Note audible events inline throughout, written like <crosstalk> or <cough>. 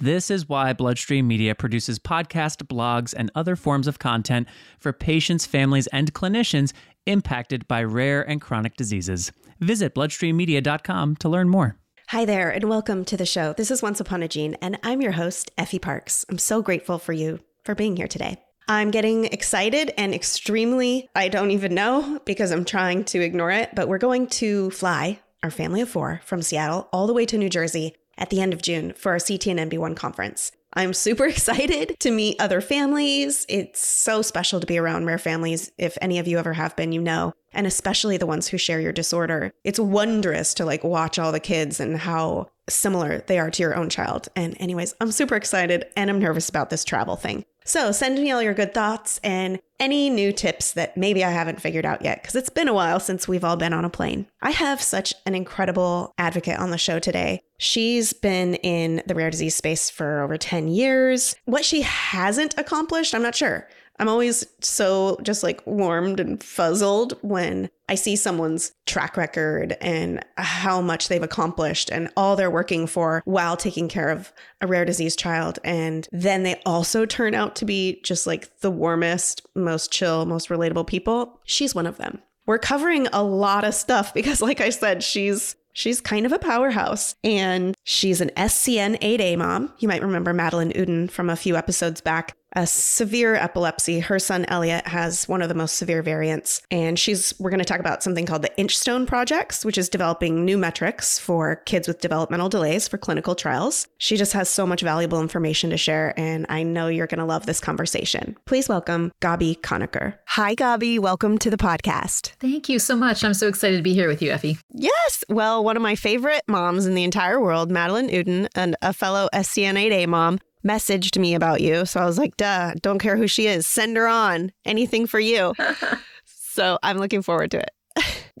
This is why Bloodstream Media produces podcast, blogs, and other forms of content for patients, families, and clinicians impacted by rare and chronic diseases. Visit bloodstreammedia.com to learn more. Hi there, and welcome to the show. This is Once Upon a Gene, and I'm your host, Effie Parks. I'm so grateful for you for being here today. I'm getting excited and extremely, I don't even know because I'm trying to ignore it, but we're going to fly our family of four from Seattle all the way to New Jersey at the end of June for our CTNNB1 conference. I'm super <laughs> excited to meet other families. It's so special to be around rare families. If any of you ever have been, you know, and especially the ones who share your disorder. It's wondrous to like watch all the kids and how similar they are to your own child. And, anyways, I'm super excited and I'm nervous about this travel thing. So send me all your good thoughts and any new tips that maybe I haven't figured out yet, because it's been a while since we've all been on a plane. I have such an incredible advocate on the show today. She's been in the rare disease space for over 10 years. What she hasn't accomplished, I'm not sure. I'm always so just like warmed and fuzzled when I see someone's track record and how much they've accomplished and all they're working for while taking care of a rare disease child. And then they also turn out to be just like the warmest, most chill, most relatable people. She's one of them. We're covering a lot of stuff because, like I said, she's She's kind of a powerhouse and she's an SCN 8A mom. You might remember Madeline Uden from a few episodes back a severe epilepsy. Her son Elliot has one of the most severe variants. And she's we're going to talk about something called the Inchstone Projects, which is developing new metrics for kids with developmental delays for clinical trials. She just has so much valuable information to share, and I know you're going to love this conversation. Please welcome Gabi Conecker. Hi, Gabi. Welcome to the podcast. Thank you so much. I'm so excited to be here with you, Effie. Yes. Well, one of my favorite moms in the entire world, Madeline Uden, and a fellow SCN8A mom, messaged me about you. So I was like, duh, don't care who she is. Send her on. Anything for you. <laughs> so I'm looking forward to it.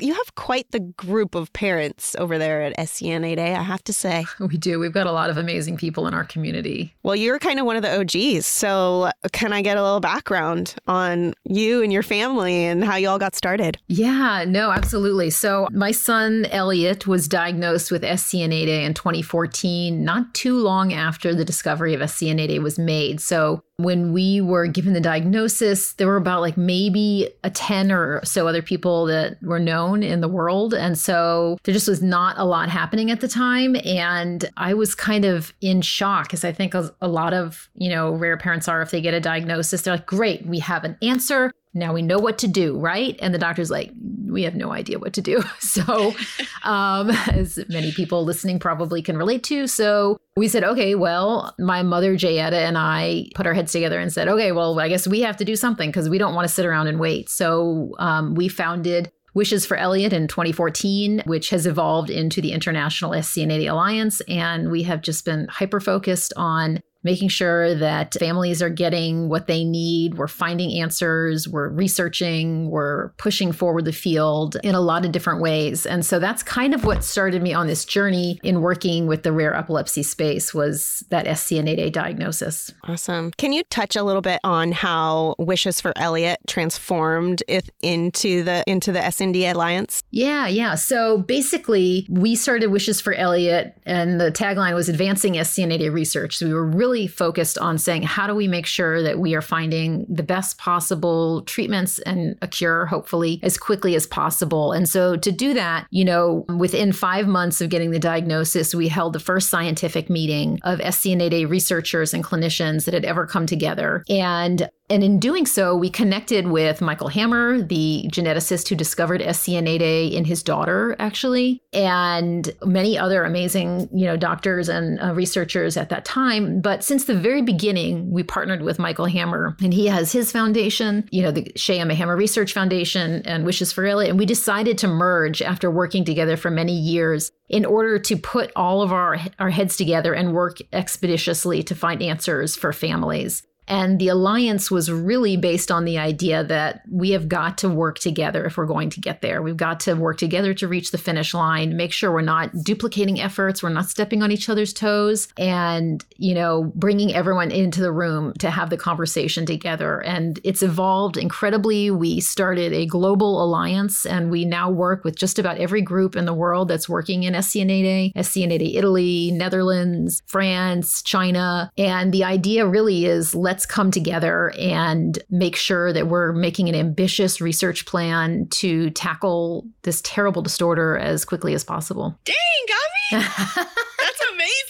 You have quite the group of parents over there at SCN8A, I have to say. <laughs> We do. We've got a lot of amazing people in our community. Well, you're kind of one of the OGs. So, can I get a little background on you and your family and how you all got started? Yeah, no, absolutely. So, my son Elliot was diagnosed with SCN8A in 2014, not too long after the discovery of SCN8A was made. So, when we were given the diagnosis, there were about like maybe a 10 or so other people that were known in the world. And so there just was not a lot happening at the time. And I was kind of in shock because I think a lot of, you know, rare parents are if they get a diagnosis, they're like, great, we have an answer now we know what to do, right? And the doctor's like, we have no idea what to do. <laughs> So, <laughs> um, as many people listening probably can relate to. So we said, okay, well, my mother, Jayetta, and I put our heads together and said, okay, well, I guess we have to do something because we don't want to sit around and wait. So um, we founded Wishes for Elliot in 2014, which has evolved into the International SCN8A Alliance. And we have just been hyper focused on making sure that families are getting what they need. We're finding answers, we're researching, we're pushing forward the field in a lot of different ways. And so that's kind of what started me on this journey in working with the rare epilepsy space was that SCN8A diagnosis. Awesome. Can you touch a little bit on how Wishes for Elliot transformed it into the into the SND Alliance? Yeah, yeah. So basically, we started Wishes for Elliot and the tagline was advancing SCN8A research. So we were really really focused on saying, how do we make sure that we are finding the best possible treatments and a cure, hopefully, as quickly as possible? And so to do that, you know, within five months of getting the diagnosis, we held the first scientific meeting of SCN8A researchers and clinicians that had ever come together. And And in doing so, we connected with Michael Hammer, the geneticist who discovered SCN8A in his daughter, actually, and many other amazing, you know, doctors and uh, researchers at that time. But since the very beginning, we partnered with Michael Hammer, and he has his foundation, you know, the Shay Emma Hammer Research Foundation and Wishes for Elliot. And we decided to merge after working together for many years in order to put all of our, our heads together and work expeditiously to find answers for families. And the alliance was really based on the idea that we have got to work together if we're going to get there. We've got to work together to reach the finish line, make sure we're not duplicating efforts, we're not stepping on each other's toes, and, you know, bringing everyone into the room to have the conversation together. And it's evolved incredibly. We started a global alliance and we now work with just about every group in the world that's working in SCN8A, SCN8A Italy, Netherlands, France, China. And the idea really is let let's come together and make sure that we're making an ambitious research plan to tackle this terrible disorder as quickly as possible. Dang, Gabi! <laughs>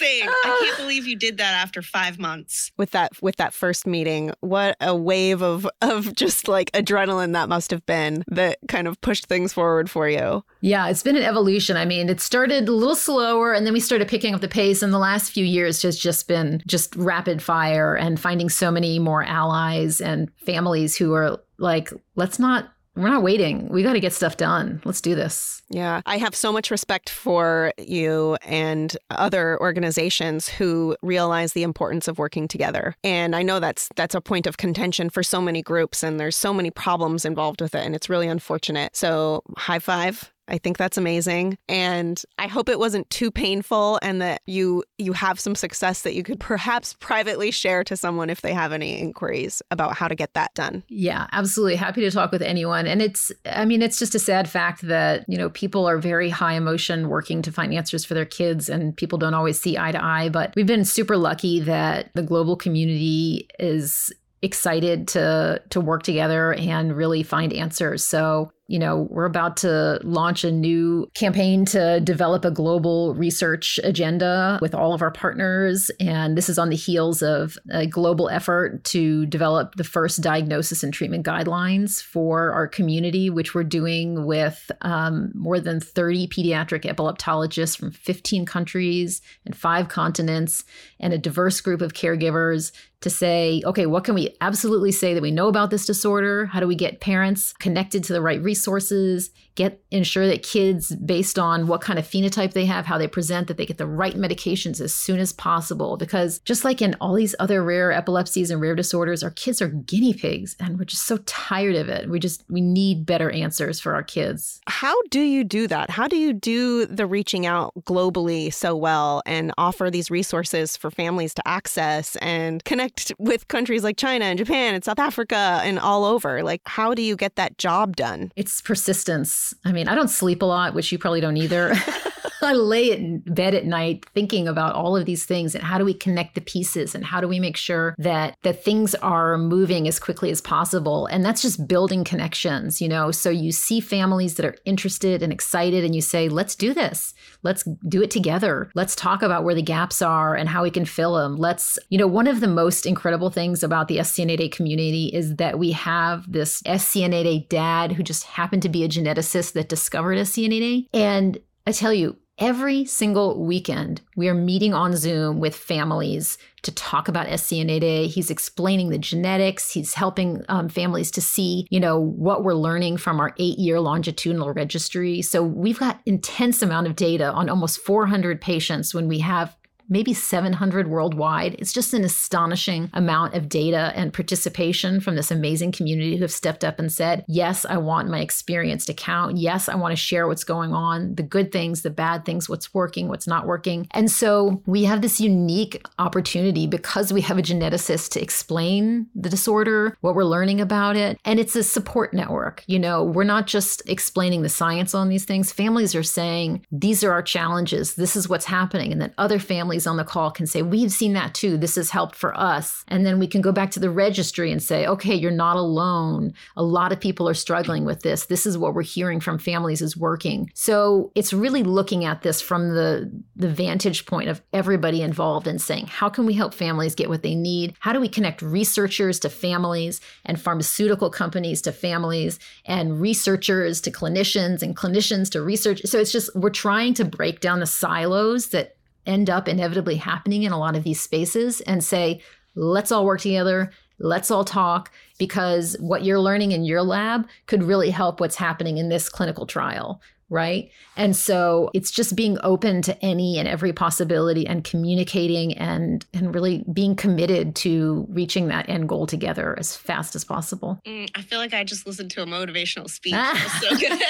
That's amazing. I <sighs> can't believe you did that after five months. With that with that first meeting, what a wave of of just like adrenaline that must have been that kind of pushed things forward for you. Yeah, it's been an evolution. I mean, it started a little slower and then we started picking up the pace and the last few years has just been just rapid fire and finding so many more allies and families who are like, let's not we're not waiting. We got to get stuff done. Let's do this. Yeah. I have so much respect for you and other organizations who realize the importance of working together. And I know that's that's a point of contention for so many groups and there's so many problems involved with it and it's really unfortunate. So, high five I think that's amazing and I hope it wasn't too painful and that you you have some success that you could <laughs> perhaps privately share to someone if they have any inquiries about how to get that done. Yeah, absolutely happy to talk with anyone and it's I mean it's just a sad fact that, you know, people are very high emotion working to find answers for their kids and people don't always see eye to eye, but we've been super lucky that the global community is excited to to work together and really find answers. So you know, we're about to launch a new campaign to develop a global research agenda with all of our partners. And this is on the heels of a global effort to develop the first diagnosis and treatment guidelines for our community, which we're doing with um, more than 30 pediatric epileptologists from 15 countries and five continents and a diverse group of caregivers to say, okay, what can we absolutely say that we know about this disorder? How do we get parents connected to the right resources get ensure that kids based on what kind of phenotype they have how they present that they get the right medications as soon as possible. Because just like in all these other rare epilepsies and rare disorders our kids are guinea pigs and we're just so tired of it. We just we need better answers for our kids. How do you do that? How do you do the reaching out globally so well and offer these resources for families to access and connect with countries like China and Japan and South Africa and all over? Like how do you get that job done? It's persistence I mean, I don't sleep a lot, which you probably don't either. <laughs> I <laughs> lay in bed at night thinking about all of these things and how do we connect the pieces and how do we make sure that that things are moving as quickly as possible. And that's just building connections, you know. So you see families that are interested and excited and you say, "Let's do this. Let's do it together. Let's talk about where the gaps are and how we can fill them. Let's, you know, one of the most incredible things about the SCN8A community is that we have this SCN8A dad who just happened to be a geneticist that discovered SCN8A and I tell you, Every single weekend, we are meeting on Zoom with families to talk about SCN8A. He's explaining the genetics. He's helping um, families to see, you know, what we're learning from our eight-year longitudinal registry. So we've got intense amount of data on almost 400 patients when we have maybe 700 worldwide. It's just an astonishing amount of data and participation from this amazing community who have stepped up and said, Yes, I want my experience to count. Yes, I want to share what's going on, the good things, the bad things, what's working, what's not working. And so we have this unique opportunity because we have a geneticist to explain the disorder, what we're learning about it. And it's a support network. You know, we're not just explaining the science on these things. Families are saying, These are our challenges. This is what's happening. And then other families families on the call can say, We've seen that too. This has helped for us. And then we can go back to the registry and say, Okay, you're not alone. A lot of people are struggling with this. This is what we're hearing from families is working. So it's really looking at this from the, the vantage point of everybody involved and saying, How can we help families get what they need? How do we connect researchers to families and pharmaceutical companies to families and researchers to clinicians and clinicians to research? So it's just, we're trying to break down the silos that end up inevitably happening in a lot of these spaces and say, let's all work together. Let's all talk because what you're learning in your lab could really help what's happening in this clinical trial right? And so it's just being open to any and every possibility and communicating and and really being committed to reaching that end goal together as fast as possible. Mm, I feel like I just listened to a motivational speech. <laughs> so good.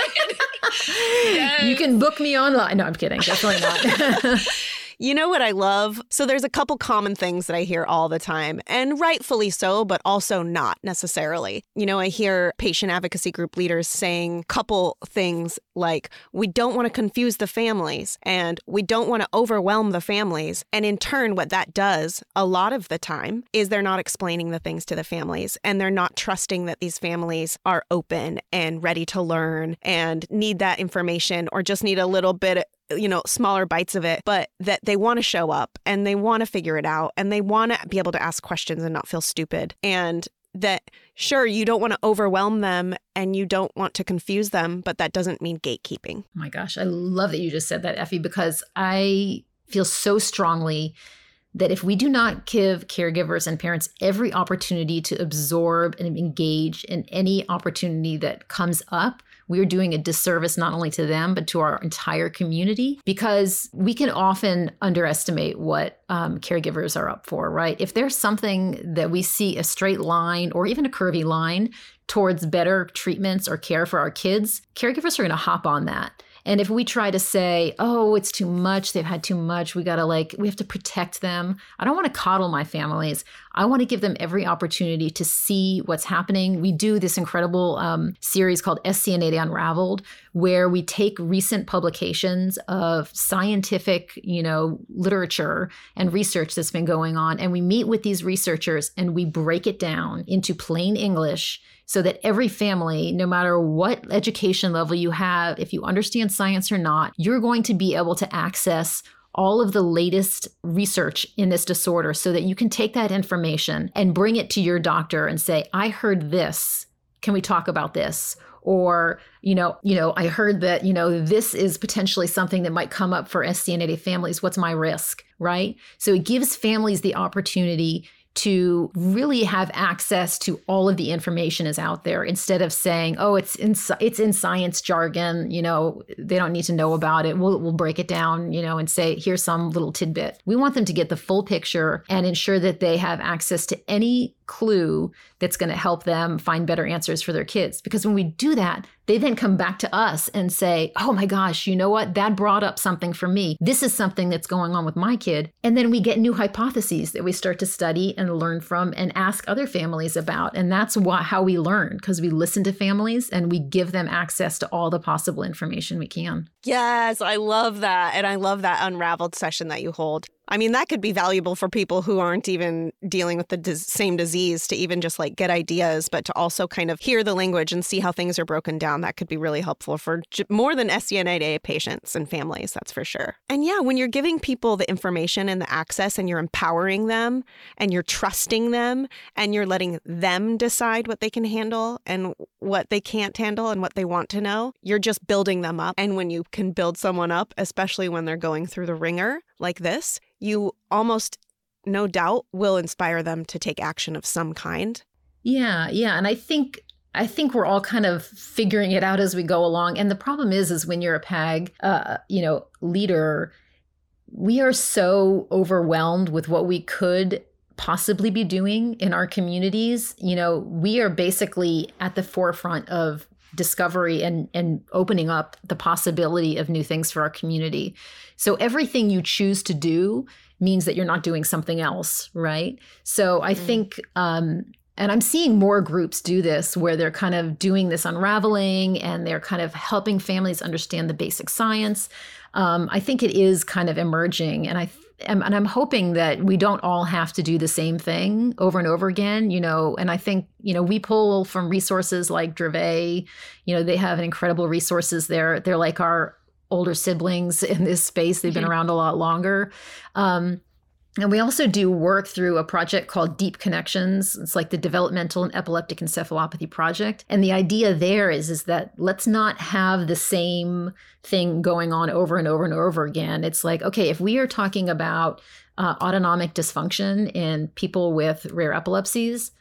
yes. You can book me online. No, I'm kidding. Definitely not. <laughs> You know what I love? So there's a couple common things that I hear all the time, and rightfully so, but also not necessarily. You know, I hear patient advocacy group leaders saying couple things like we don't want to confuse the families and we don't want to overwhelm the families. And in turn what that does a lot of the time is they're not explaining the things to the families and they're not trusting that these families are open and ready to learn and need that information or just need a little bit you know, smaller bites of it, but that they want to show up and they want to figure it out and they want to be able to ask questions and not feel stupid. And that sure you don't want to overwhelm them and you don't want to confuse them, but that doesn't mean gatekeeping. Oh my gosh, I love that you just said that, Effie, because I feel so strongly that if we do not give caregivers and parents every opportunity to absorb and engage in any opportunity that comes up, we're doing a disservice not only to them, but to our entire community because we can often underestimate what um, caregivers are up for, right? If there's something that we see a straight line or even a curvy line towards better treatments or care for our kids, caregivers are going to hop on that. And if we try to say, oh, it's too much, they've had too much, we got to like, we have to protect them. I don't want to coddle my families. I want to give them every opportunity to see what's happening. We do this incredible um, series called SCN8A Unraveled, where we take recent publications of scientific, you know, literature and research that's been going on, and we meet with these researchers and we break it down into plain English so that every family, no matter what education level you have, if you understand science or not, you're going to be able to access all of the latest research in this disorder so that you can take that information and bring it to your doctor and say, I heard this. Can we talk about this? Or, you know, you know, I heard that, you know, this is potentially something that might come up for SCN8A families. What's my risk? Right. So it gives families the opportunity to really have access to all of the information is out there instead of saying oh it's in it's in science jargon you know they don't need to know about it. We'll, we'll break it down you know and say here's some little tidbit. We want them to get the full picture and ensure that they have access to any clue that's going to help them find better answers for their kids. Because when we do that, they then come back to us and say, Oh my gosh, you know what? That brought up something for me. This is something that's going on with my kid. And then we get new hypotheses that we start to study and learn from and ask other families about. And that's why, how we learn because we listen to families and we give them access to all the possible information we can. Yes, I love that. And I love that unraveled session that you hold. I mean, that could be valuable for people who aren't even dealing with the dis- same disease to even just like get ideas, but to also kind of hear the language and see how things are broken down. That could be really helpful for j- more than SCN8A patients and families, that's for sure. And yeah, when you're giving people the information and the access and you're empowering them and you're trusting them and you're letting them decide what they can handle and what they can't handle and what they want to know, you're just building them up. And when you can build someone up, especially when they're going through the ringer like this, you almost no doubt will inspire them to take action of some kind. Yeah, yeah, and I think I think we're all kind of figuring it out as we go along. And the problem is, is when you're a PAG, uh, you know, leader, we are so overwhelmed with what we could possibly be doing in our communities. You know, we are basically at the forefront of discovery and and opening up the possibility of new things for our community. So everything you choose to do means that you're not doing something else, right? So I mm. think um and I'm seeing more groups do this where they're kind of doing this unraveling and they're kind of helping families understand the basic science. Um, I think it is kind of emerging, and I and I'm hoping that we don't all have to do the same thing over and over again, you know. And I think, you know, we pull from resources like Dravet, you know, they have incredible resources there. They're like our older siblings <laughs> in this space. They've been mm-hmm. around a lot longer. Um, and we also do work through a project called DEE-P Connections. It's like the Developmental and Epileptic Encephalopathy Project. And the idea there is, is that let's not have the same thing going on over and over and over again. It's like, okay, if we are talking about uh, autonomic dysfunction in people with rare epilepsies,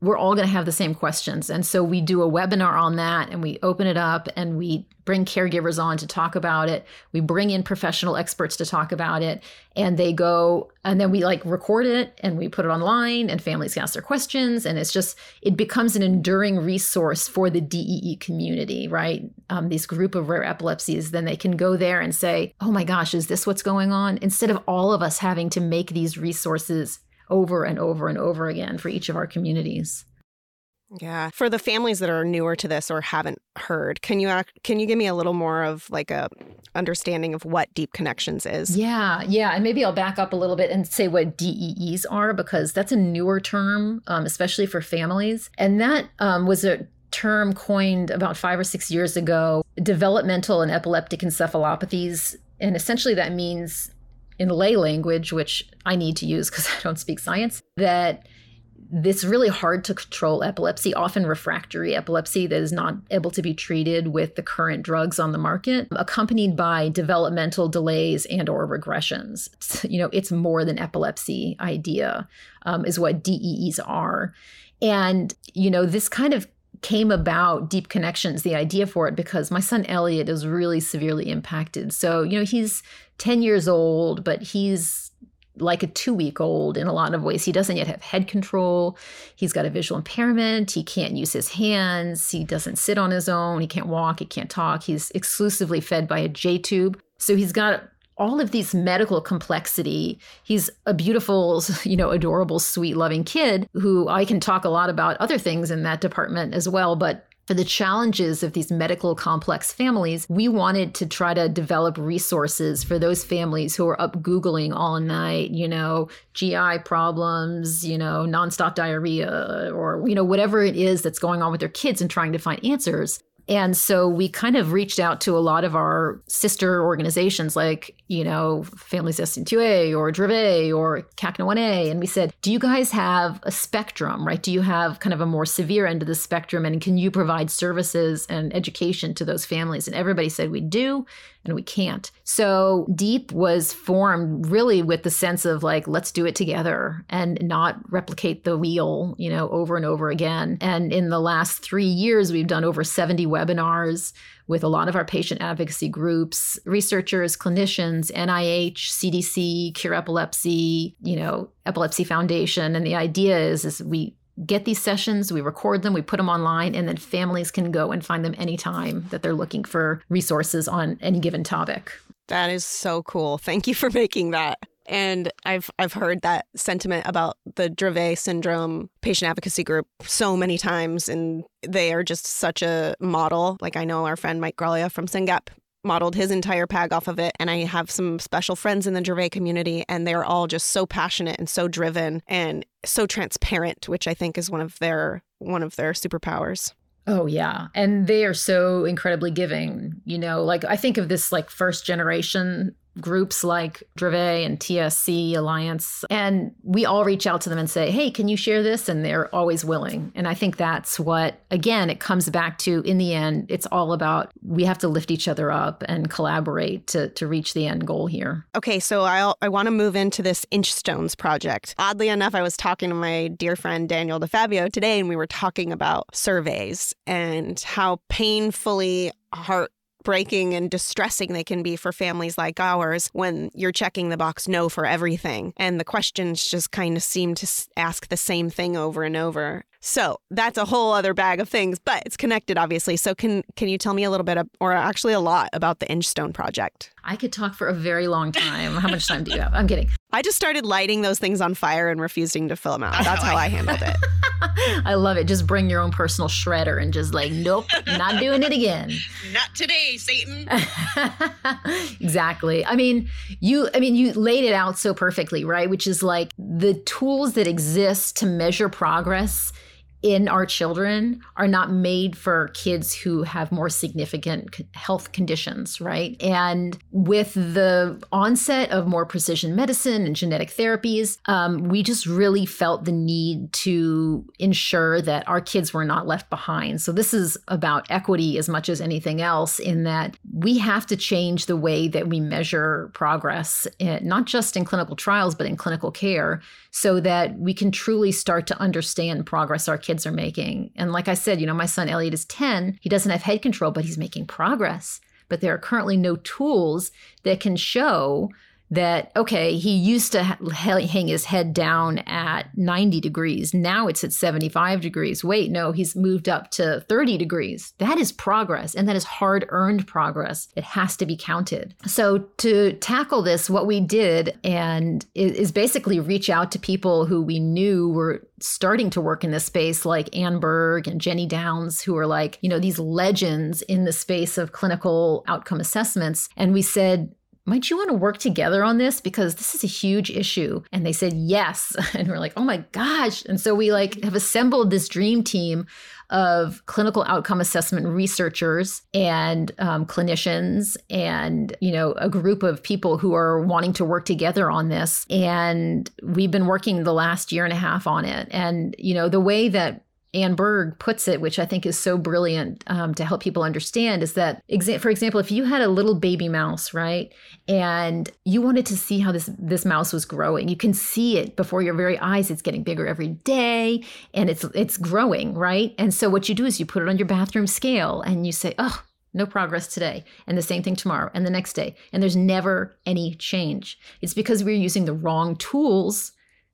we're all going to have the same questions. And so we do a webinar on that and we open it up and we bring caregivers on to talk about it. We bring in professional experts to talk about it and they go and then we like record it and we put it online and families can ask their questions and it's just it becomes an enduring resource for the DEE community, right? Um, this group of rare epilepsies, then they can go there and say, "Oh my gosh, is this what's going on?" Instead of all of us having to make these resources over and over and over again for each of our communities. Yeah. For the families that are newer to this or haven't heard, can you can you give me a little more of like a understanding of what DEE-P Connections is? Yeah, yeah, and maybe I'll back up a little bit and say what DEEs are because that's a newer term, um, especially for families, and that um, was a term coined about five or six years ago. Developmental and epileptic encephalopathies, and essentially that means in lay language, which I need to use because <laughs> I don't speak science, that this really hard to control epilepsy, often refractory epilepsy that is not able to be treated with the current drugs on the market, accompanied by developmental delays and or regressions. You know, it's more than epilepsy idea um, is what DEEs are. And, you know, this kind of came about DEE-P Connections the idea for it because my son elliot is really severely impacted so you know he's 10 years old but he's like a two week old in a lot of ways. He doesn't yet have head control. He's got a visual impairment. He can't use his hands. He doesn't sit on his own. He can't walk. He can't talk. He's exclusively fed by a J tube. So he's got all of these medical complexity. He's a beautiful, <laughs> you know, adorable, sweet, loving kid who I can talk a lot about other things in that department as well. But for the challenges of these medical complex families, we wanted to try to develop resources for those families who are up Googling all night, you know, GI problems, you know, nonstop diarrhea, or, you know, whatever it is that's going on with their kids and trying to find answers. And so we kind of reached out to a lot of our sister organizations like, you know, Families SCN2A or Dravet or CACNA1A. And we said, do you guys have a spectrum, right? Do you have kind of a more severe end of the spectrum? And can you provide services and education to those families? And everybody said we do and we can't. So DEE-P was formed really with the sense of like, let's do it together and not replicate the wheel, you know, over and over again. And in the last three years, we've done over 70 webinars with a lot of our patient advocacy groups, researchers, clinicians, NIH, CDC, Cure Epilepsy, you know, Epilepsy Foundation. And the idea is, is we get these sessions, we record them, we put them online, and then families can go and find them anytime that they're looking for resources on any given topic. That is so cool. Thank you for <laughs> making that. And I've I've heard that sentiment about the Dravet syndrome patient advocacy group so many times and they are just such a model. Like I know our friend Mike Graglia from SYNGAP modeled his entire PAG off of it. And I have some special friends in the Dravet community, and they're all just so passionate and so driven and so transparent, which I think is one of their one of their superpowers. Oh yeah. And they are so incredibly giving. You know, like I think of this like first generation groups like Dravet and TSC Alliance. And we all reach out to them and say, hey, can you share this? And they're always willing. And I think that's what, again, it comes back to in the end, it's all about we have to lift each other up and collaborate to, to reach the end goal here. Okay, so I, I want to move into this Inchstones project. Oddly enough, I was talking to my dear friend Daniel DeFabio today, and we were talking about surveys and how painfully heart breaking and distressing they can be for families like ours when you're checking the box no for everything. And the questions just kind of seem to ask the same thing over and over. So that's a whole other bag of things, but it's connected, obviously. So can can you tell me a little bit, of, or actually a lot, about the Inchstone project? I could talk for a very long time. How much time do you have? I'm kidding. <laughs> I just started lighting those things on fire and refusing to fill them out. That's how I handled it. <laughs> I love it. Just bring your own personal shredder and just like, nope, not doing it again. <laughs> Not today, Satan. exactly. I mean, you I mean, you laid it out so perfectly, right? Which is like the tools that exist to measure progress in our children are not made for kids who have more significant health conditions, right? And with the onset of more precision medicine and genetic therapies, um, we just really felt the need to ensure that our kids were not left behind. So, this is about equity as much as anything else, in that we have to change the way that we measure progress, eh, not just in clinical trials, but in clinical care, so that we can truly start to understand progress our kids are making. And like I said, you know, my son Elliot is 10. He doesn't have head control, but he's making progress. But there are currently no tools that can show that okay he used to hang his head down at 90 degrees. Now it's at 75 degrees. Wait no he's moved up to 30 degrees. That is progress and that is hard earned progress. It has to be counted. So to tackle this what we did and is basically reach out to people who we knew were starting to work in this space like Anne Berg and Jenny Downs who are like you know these legends in the space of clinical outcome assessments. And we said might you want to work together on this? Because this is a huge issue. And they said yes. <laughs> And we're like oh my gosh. And so we like have assembled this dream team of clinical outcome assessment researchers and um, clinicians and you know a group of people who are wanting to work together on this. And we've been working the last year and a half on it. And you know the way that Anne Berg puts it, which I think is so brilliant um, to help people understand, is that, for example, if you had a little baby mouse, right, and you wanted to see how this this mouse was growing, you can see it before your very eyes. It's getting bigger every day, and it's it's growing, right. And so what you do is you put it on your bathroom scale, and you say, oh. No progress today, and the same thing tomorrow, and the next day. And there's never any change. It's because we're using the wrong tools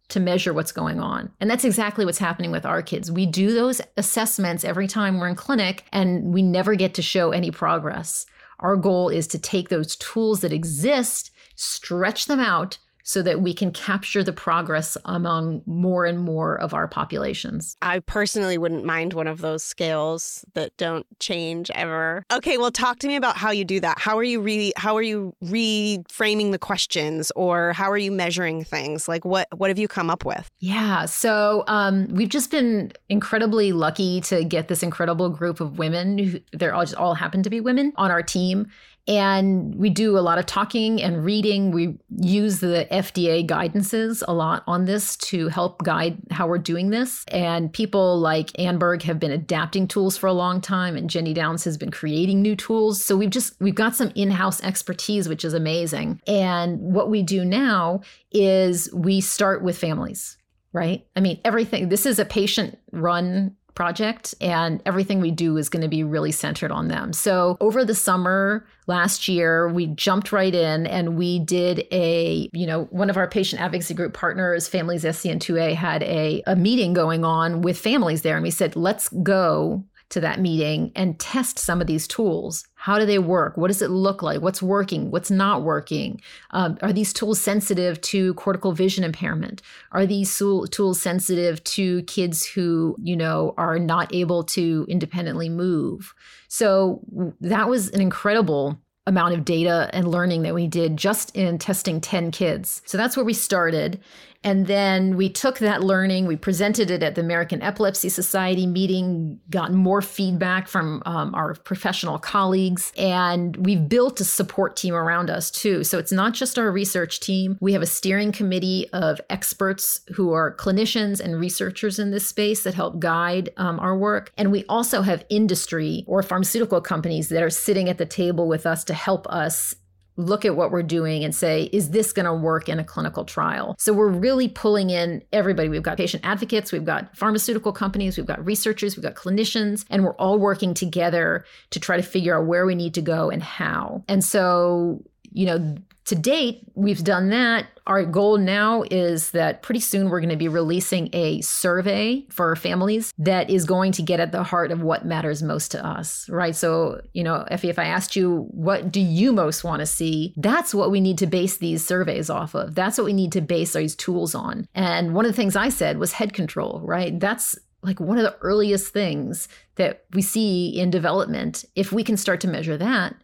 to measure what's going on. And that's exactly what's happening with our kids. We do those assessments every time we're in clinic and we never get to show any progress. Our goal is to take those tools that exist, stretch them out so that we can capture the progress among more and more of our populations. I personally wouldn't mind one of those scales that don't change ever. Okay, well talk to me about how you do that. How are you re how are you reframing the questions or how are you measuring things? Like what what have you come up with? Yeah, so um, we've just been incredibly lucky to get this incredible group of women. Who, they're all just all happen to be women on our team and we do a lot of talking and reading. We use the FDA guidances a lot on this to help guide how we're doing this. And people like Anne Berg have been adapting tools for a long time, and Jenny Downs has been creating new tools. So we've just we've got some in-house expertise, which is amazing. And what we do now is we start with families right? I mean, everything, this is a patient run project and everything we do is going to be really centered on them. So over the summer last year, we jumped right in and we did a, you know, one of our patient advocacy group partners, Families SCN2A, had a, a meeting going on with families there. And we said, let's go to that meeting and test some of these tools. How do they work? What does it look like? What's working? What's not working? Um, are these tools sensitive to cortical vision impairment? Are these tools sensitive to kids who, you know, are not able to independently move? So that was an incredible amount of data and learning that we did just in testing 10 kids. So that's where we started. And then we took that learning, we presented it at the American Epilepsy Society meeting, got more feedback from um, our professional colleagues, and we've built a support team around us too. So it's not just our research team. We have a steering committee of experts who are clinicians and researchers in this space that help guide um, our work. And we also have industry or pharmaceutical companies that are sitting at the table with us to help us look at what we're doing and say, is this going to work in a clinical trial? So we're really pulling in everybody. We've got patient advocates, we've got pharmaceutical companies, we've got researchers, we've got clinicians, and we're all working together to try to figure out where we need to go and how. And so you know, to date, we've done that. Our goal now is that pretty soon we're going to be releasing a survey for families that is going to get at the heart of what matters most to us, right? So, you know, Effie, if I asked you, what do you most want to see? That's what we need to base these surveys off of. That's what we need to base these tools on. And one of the things I said was head control, right? That's like one of the earliest things that we see in development. If we can start to measure that,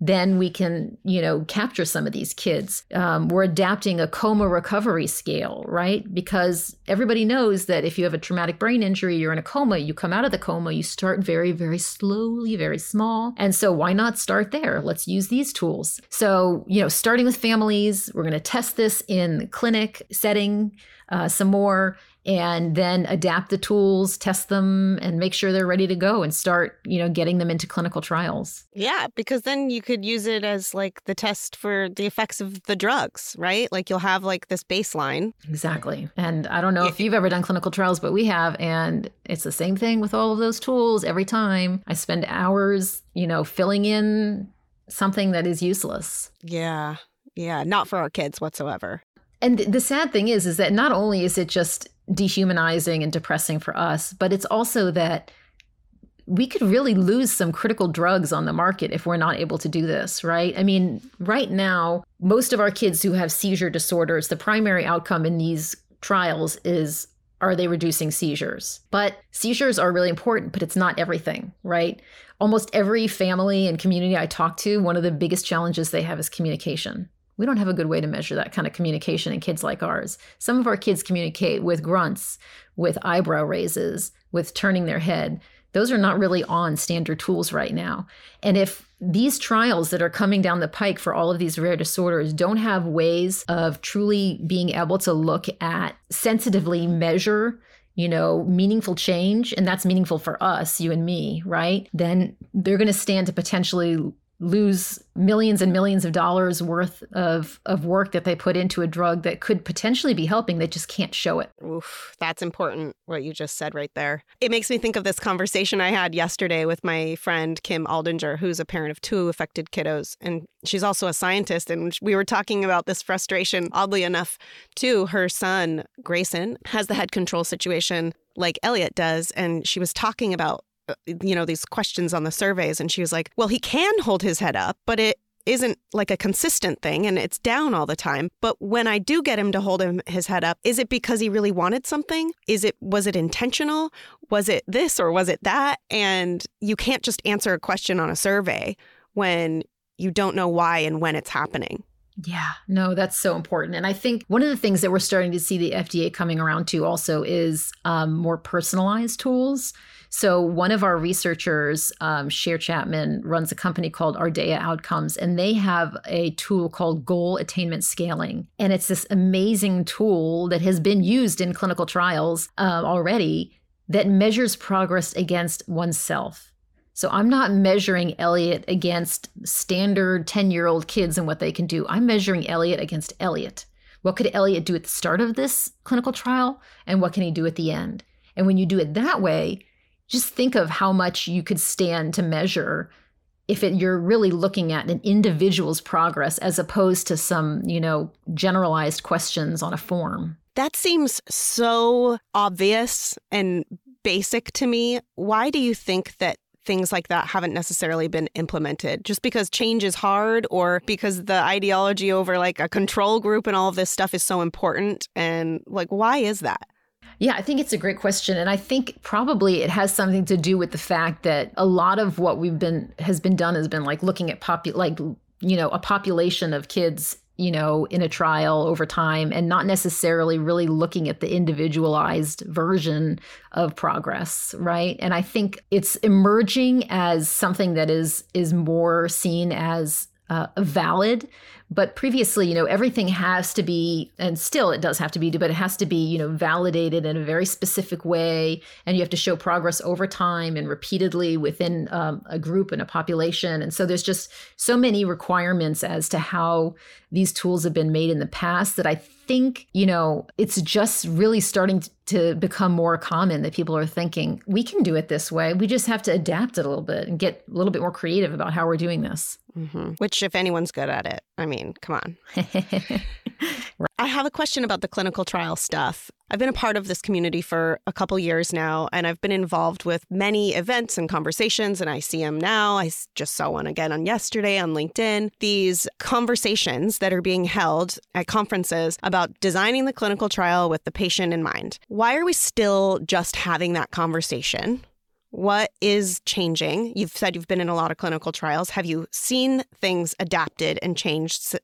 then we can, you know, capture some of these kids. Um, we're adapting a coma recovery scale, right? Because everybody knows that if you have a traumatic brain injury, you're in a coma, you come out of the coma, you start very, very slowly, very small. And so why not start there? Let's use these tools. So, you know, starting with families, we're going to test this in clinic setting uh, some more and then adapt the tools, test them, and make sure they're ready to go and start, you know, getting them into clinical trials. Yeah, because then you could use it as like the test for the effects of the drugs, right? Like you'll have like this baseline. Exactly. And I don't know if you've ever done clinical trials, but we have. And it's the same thing with all of those tools every time. I spend hours, you know, filling in something that is useless. Yeah. Yeah. Not for our kids whatsoever. And the sad thing is, is that not only is it just dehumanizing and depressing for us, but it's also that we could really lose some critical drugs on the market if we're not able to do this, right? I mean, right now, most of our kids who have seizure disorders, the primary outcome in these trials is are they reducing seizures? But seizures are really important, but it's not everything, right? Almost every family and community I talk to, one of the biggest challenges they have is communication. We don't have a good way to measure that kind of communication in kids like ours. Some of our kids communicate with grunts, with eyebrow raises, with turning their head. Those are not really on standard tools right now. And if these trials that are coming down the pike for all of these rare disorders don't have ways of truly being able to look at sensitively measure you know, meaningful change, and that's meaningful for us, you and me, right? Then they're going to stand to potentially lose millions and millions of dollars worth of, of work that they put into a drug that could potentially be helping. They just can't show it. Oof, that's important, what you just said right there. It makes me think of this conversation I had yesterday with my friend Kim Aldinger, who's a parent of two affected kiddos. And she's also a scientist. And we were talking about this frustration, oddly enough, too. Her son, Grayson, has the head control situation like Elliot does. And she was talking about you know, these questions on the surveys. And she was like, well, he can hold his head up, but it isn't like a consistent thing and it's down all the time. But when I do get him to hold him his head up, is it because he really wanted something? Is it was it intentional? Was it this or was it that? And you can't just answer a question on a survey when you don't know why and when it's happening. Yeah, no, that's so important. And I think one of the things that we're starting to see the FDA coming around to also is um, more personalized tools. So, one of our researchers, um, Chapman, runs a company called Ardea Outcomes, and they have a tool called Goal Attainment Scaling. And it's this amazing tool that has been used in clinical trials uh, already that measures progress against oneself. So I'm not measuring Elliot against standard 10 year old kids and what they can do. I'm measuring Elliot against Elliot. What could Elliot do at the start of this clinical trial? And what can he do at the end? And when you do it that way, just think of how much you could stand to measure if it, you're really looking at an individual's progress as opposed to some, you know, generalized questions on a form. That seems so obvious and basic to me. Why do you think that things like that haven't necessarily been implemented just because change is hard or because the ideology over like a control group and all of this stuff is so important and like why is that yeah, I think it's a great question. And I think probably it has something to do with the fact that a lot of what we've been has been done has been like looking at popu- like you know, a population of kids you know, in a trial over time and not necessarily really looking at the individualized version of progress, right? And I think it's emerging as something that is is more seen as uh, valid but previously, you know, everything has to be, and still it does have to be, but it has to be, you know, validated in a very specific way. And you have to show progress over time and repeatedly within um, a group and a population. And so there's just so many requirements as to how these tools have been made in the past that I think, you know, it's just really starting to become more common that people are thinking, we can do it this way. We just have to adapt it a little bit and get a little bit more creative about how we're doing this. Mm-hmm. Which, if anyone's good at it, I mean, Come on. <laughs> I have a question about the clinical trial stuff. I've been a part of this community for a couple years now, and I've been involved with many events and conversations, and I see them now. I just saw one again on yesterday on LinkedIn. These conversations that are being held at conferences about designing the clinical trial with the patient in mind. Why are we still just having that conversation? What is changing? You've said you've been in a lot of clinical trials. Have you seen things adapted and changed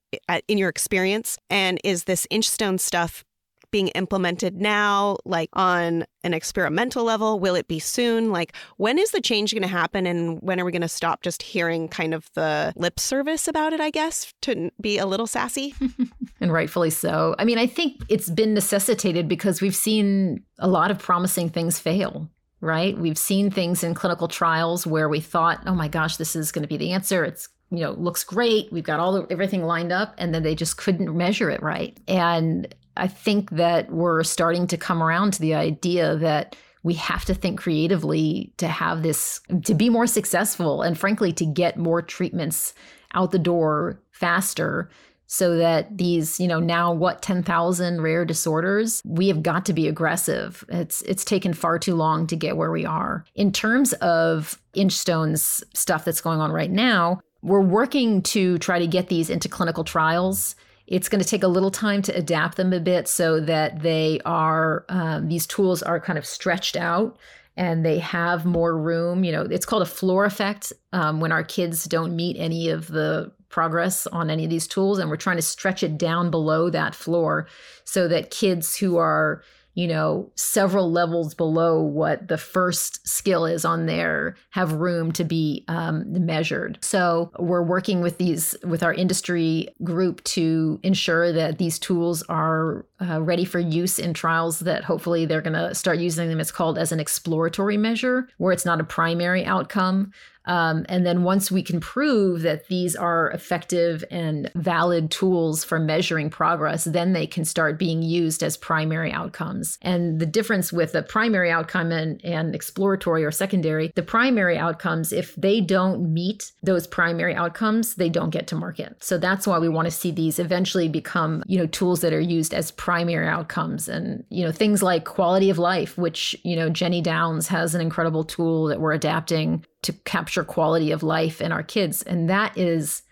in your experience? And is this Inchstone stuff being implemented now, like on an experimental level? Will it be soon? Like, when is the change going to happen? And when are we going to stop just hearing kind of the lip service about it, I guess, to be a little sassy? <laughs> and rightfully so. I mean, I think it's been necessitated because we've seen a lot of promising things fail right? We've seen things in clinical trials where we thought, oh my gosh, this is going to be the answer. It's you know looks great. We've got all the, everything lined up, and then they just couldn't measure it right. And I think that we're starting to come around to the idea that we have to think creatively to have this to be more successful and frankly to get more treatments out the door faster so that these, you know, now what 10,000 rare disorders, we have got to be aggressive. It's it's taken far too long to get where we are. In terms of Inchstone's stuff that's going on right now, we're working to try to get these into clinical trials. It's going to take a little time to adapt them a bit so that they are um, these tools are kind of stretched out and they have more room. You know, it's called a floor effect um, when our kids don't meet any of the progress on any of these tools and we're trying to stretch it down below that floor so that kids who are you know several levels below what the first skill is on there have room to be um, measured. So we're working with these with our industry group to ensure that these tools are uh, ready for use in trials that hopefully they're going to start using them. It's called as an exploratory measure where it's not a primary outcome um, and then once we can prove that these are effective and valid tools for measuring progress, then they can start being used as primary outcomes. And the difference with a primary outcome and, and exploratory or secondary, the primary outcomes, if they don't meet those primary outcomes, they don't get to market. So that's why we want to see these eventually become, you know, tools that are used as primary outcomes. And, you know, things like quality of life, which, you know, Jenny Downs has an incredible tool that we're adapting to capture quality of life in our kids. And that is,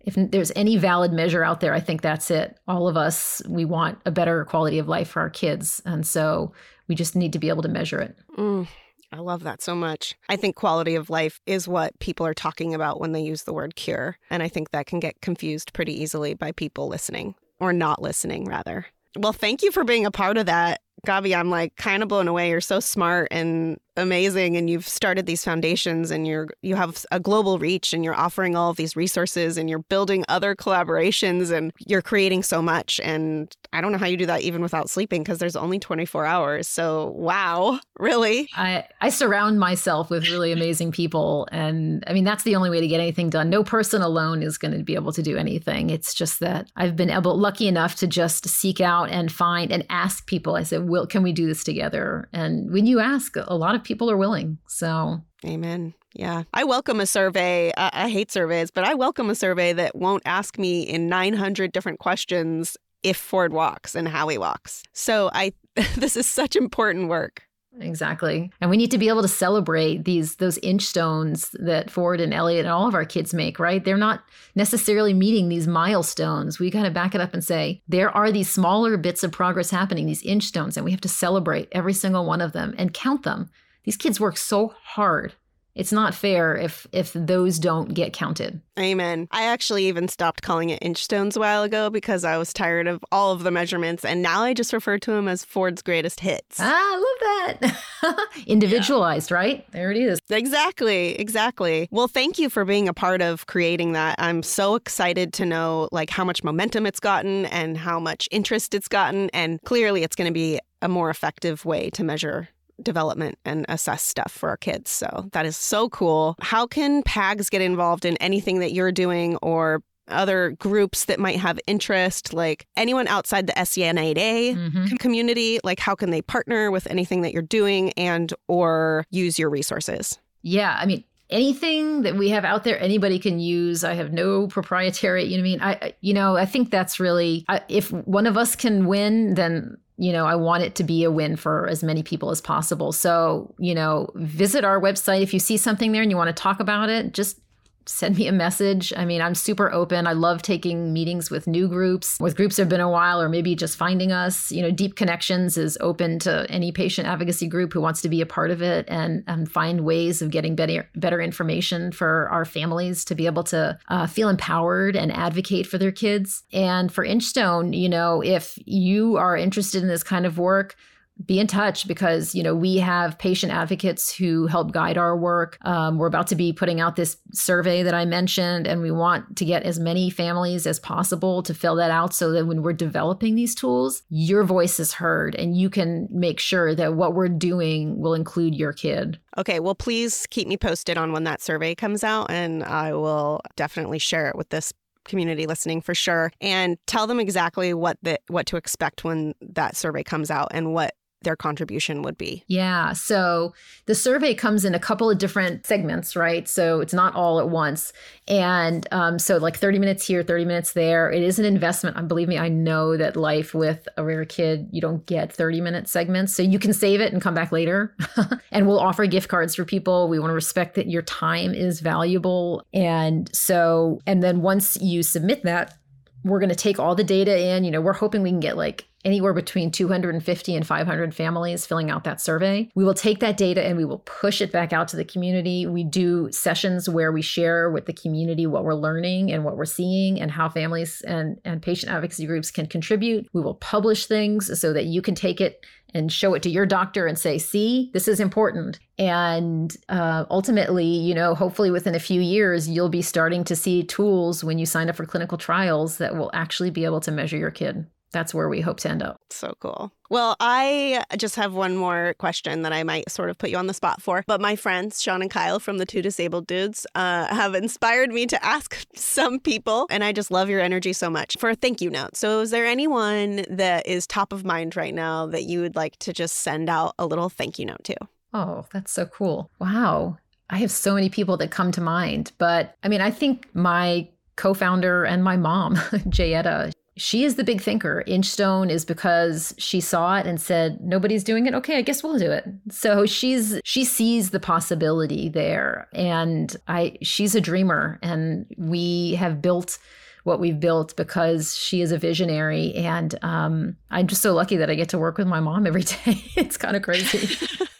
if there's any valid measure out there, I think that's it. All of us, we want a better quality of life for our kids. And so we just need to be able to measure it. Mm, I love that so much. I think quality of life is what people are talking about when they use the word cure. And I think that can get confused pretty easily by people listening or not listening, rather. Well, thank you for being a part of that. Gabi, I'm like kind of blown away. You're so smart and amazing and you've started these foundations and you're you have a global reach and you're offering all of these resources and you're building other collaborations and you're creating so much and I don't know how you do that even without sleeping because there's only 24 hours. So, wow, really? I I surround myself with really amazing people and I mean that's the only way to get anything done. No person alone is going to be able to do anything. It's just that I've been able lucky enough to just seek out and find and ask people. I said, "Will can we do this together?" And when you ask, a lot of people are willing. So, amen. Yeah. I welcome a survey. I, I hate surveys, but I welcome a survey that won't ask me in 900 different questions if Ford walks and how he walks. So, I <laughs> this is such important work. Exactly. And we need to be able to celebrate these those Inchstones that Ford and Elliot and all of our kids make, right? They're not necessarily meeting these milestones. We kind of back it up and say there are these smaller bits of progress happening, these Inchstones, and we have to celebrate every single one of them and count them these kids work so hard it's not fair if if those don't get counted. Amen. I actually even stopped calling it inchstones a while ago because I was tired of all of the measurements and now I just refer to them as Ford's greatest hits. Ah, I love that. <laughs> Individualized, yeah. right? There it is. Exactly. Exactly. Well, thank you for being a part of creating that. I'm so excited to know like how much momentum it's gotten and how much interest it's gotten and clearly it's going to be a more effective way to measure development and assess stuff for our kids. So that is so cool. How can PAGS get involved in anything that you're doing or other groups that might have interest, like anyone outside the SCN8A mm-hmm. community, like how can they partner with anything that you're doing and or use your resources? Yeah, I mean, anything that we have out there anybody can use i have no proprietary you know what i mean i you know i think that's really I, if one of us can win then you know, I want it to be a win for as many people as possible. So, you know, visit our website. If you see something there and you want to talk about it, just send me a message. I mean, I'm super open. I love taking meetings with new groups, with groups that have been a while, or maybe just finding us. You know, DEE-P Connections is open to any patient advocacy group who wants to be a part of it and, and find ways of getting better, better information for our families to be able to uh, feel empowered and advocate for their kids. And for Inchstone, you know, if you are interested in this kind of work, be in touch because you know we have patient advocates who help guide our work. Um, we're about to be putting out this survey that i mentioned and we want to get as many families as possible to fill that out so that when we're developing these tools your voice is heard and you can make sure that what we're doing will include your kid. Okay well please keep me posted on when that survey comes out and i will definitely share it with this community listening for sure. And tell them exactly what the what to expect when that survey comes out and what their contribution would be. Yeah. So the survey comes in a couple of different segments, right? So it's not all at once. And um, so, like 30 minutes here, 30 minutes there. It is an investment. And believe me, I know that life with a rare kid, you don't get 30 minute segments. So you can save it and come back later. <laughs> and we'll offer gift cards for people. We want to respect that your time is valuable. And so, and then once you submit that, we're going to take all the data in. You know, we're hoping we can get like anywhere between 250 and 500 families filling out that survey. We will take that data and we will push it back out to the community. We do sessions where we share with the community what we're learning and what we're seeing and how families and, and patient advocacy groups can contribute. We will publish things so that you can take it and show it to your doctor and say, see, this is important. And uh, ultimately, you know, hopefully within a few years, you'll be starting to see tools when you sign up for clinical trials that will actually be able to measure your kid that's where we hope to end up. So cool. Well, I just have one more question that I might sort of put you on the spot for. But my friends, Sean and Kyle from the Two Disabled Dudes, uh, have inspired me to ask <laughs> some people. And I just love your energy so much for a thank you note. So, is there anyone that is top of mind right now that you would like to just send out a little thank you note to? Oh, that's so cool. Wow. I have so many people that come to mind. But I mean, I think my co founder and my mom, <laughs> Jayetta, she is the big thinker. Inchstone is because she saw it and said, nobody's doing it. Okay, I guess we'll do it. So she's she sees the possibility there. And I she's a dreamer. And we have built what we've built because she is a visionary. And um, I'm just so lucky that I get to work with my mom every <laughs> day. it's kind of crazy. <laughs>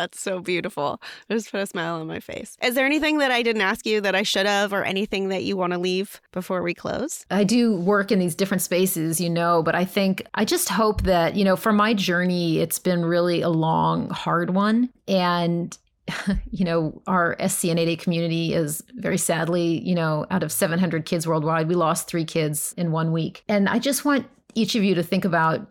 That's so beautiful. It just put a smile on my face. Is there anything that I didn't ask you that I should have, or anything that you want to leave before we close? I do work in these different spaces, you know, but I think I just hope that, you know, for my journey, it's been really a long, hard one. And <laughs> you know, our SCN8A community is very sadly, you know, out of 700 kids worldwide, we lost three kids in one week. And I just want each of you to think about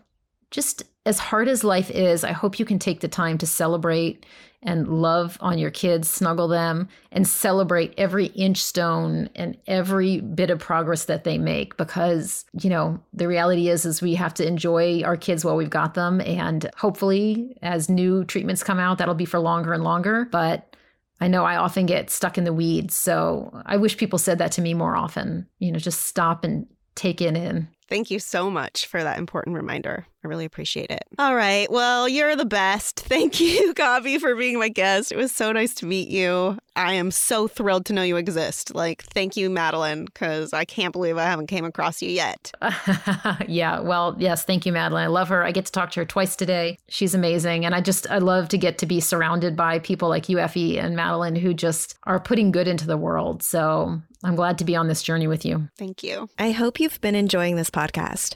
just as hard as life is, I hope you can take the time to celebrate and love on your kids, snuggle them, and celebrate every inch stone and every bit of progress that they make. Because, you know, the reality is is we have to enjoy our kids while we've got them. And hopefully as new treatments come out, that'll be for longer and longer. But I know I often get stuck in the weeds. So I wish people said that to me more often. You know, just stop and take it in. Thank you so much for that important reminder. I really appreciate it. All right. Well, you're the best. <laughs> Thank you, Gabi, for being my guest. It was so nice to meet you. I am so thrilled to know you exist. Like, thank you, Madeline, because I can't believe I haven't came across you yet. <laughs> yeah. Well, yes. Thank you, Madeline. I love her. I get to talk to her twice today. She's amazing. And I just, I love to get to be surrounded by people like you, Effie, and Madeline, who just are putting good into the world. So I'm glad to be on this journey with you. Thank you. I hope you've been enjoying this podcast.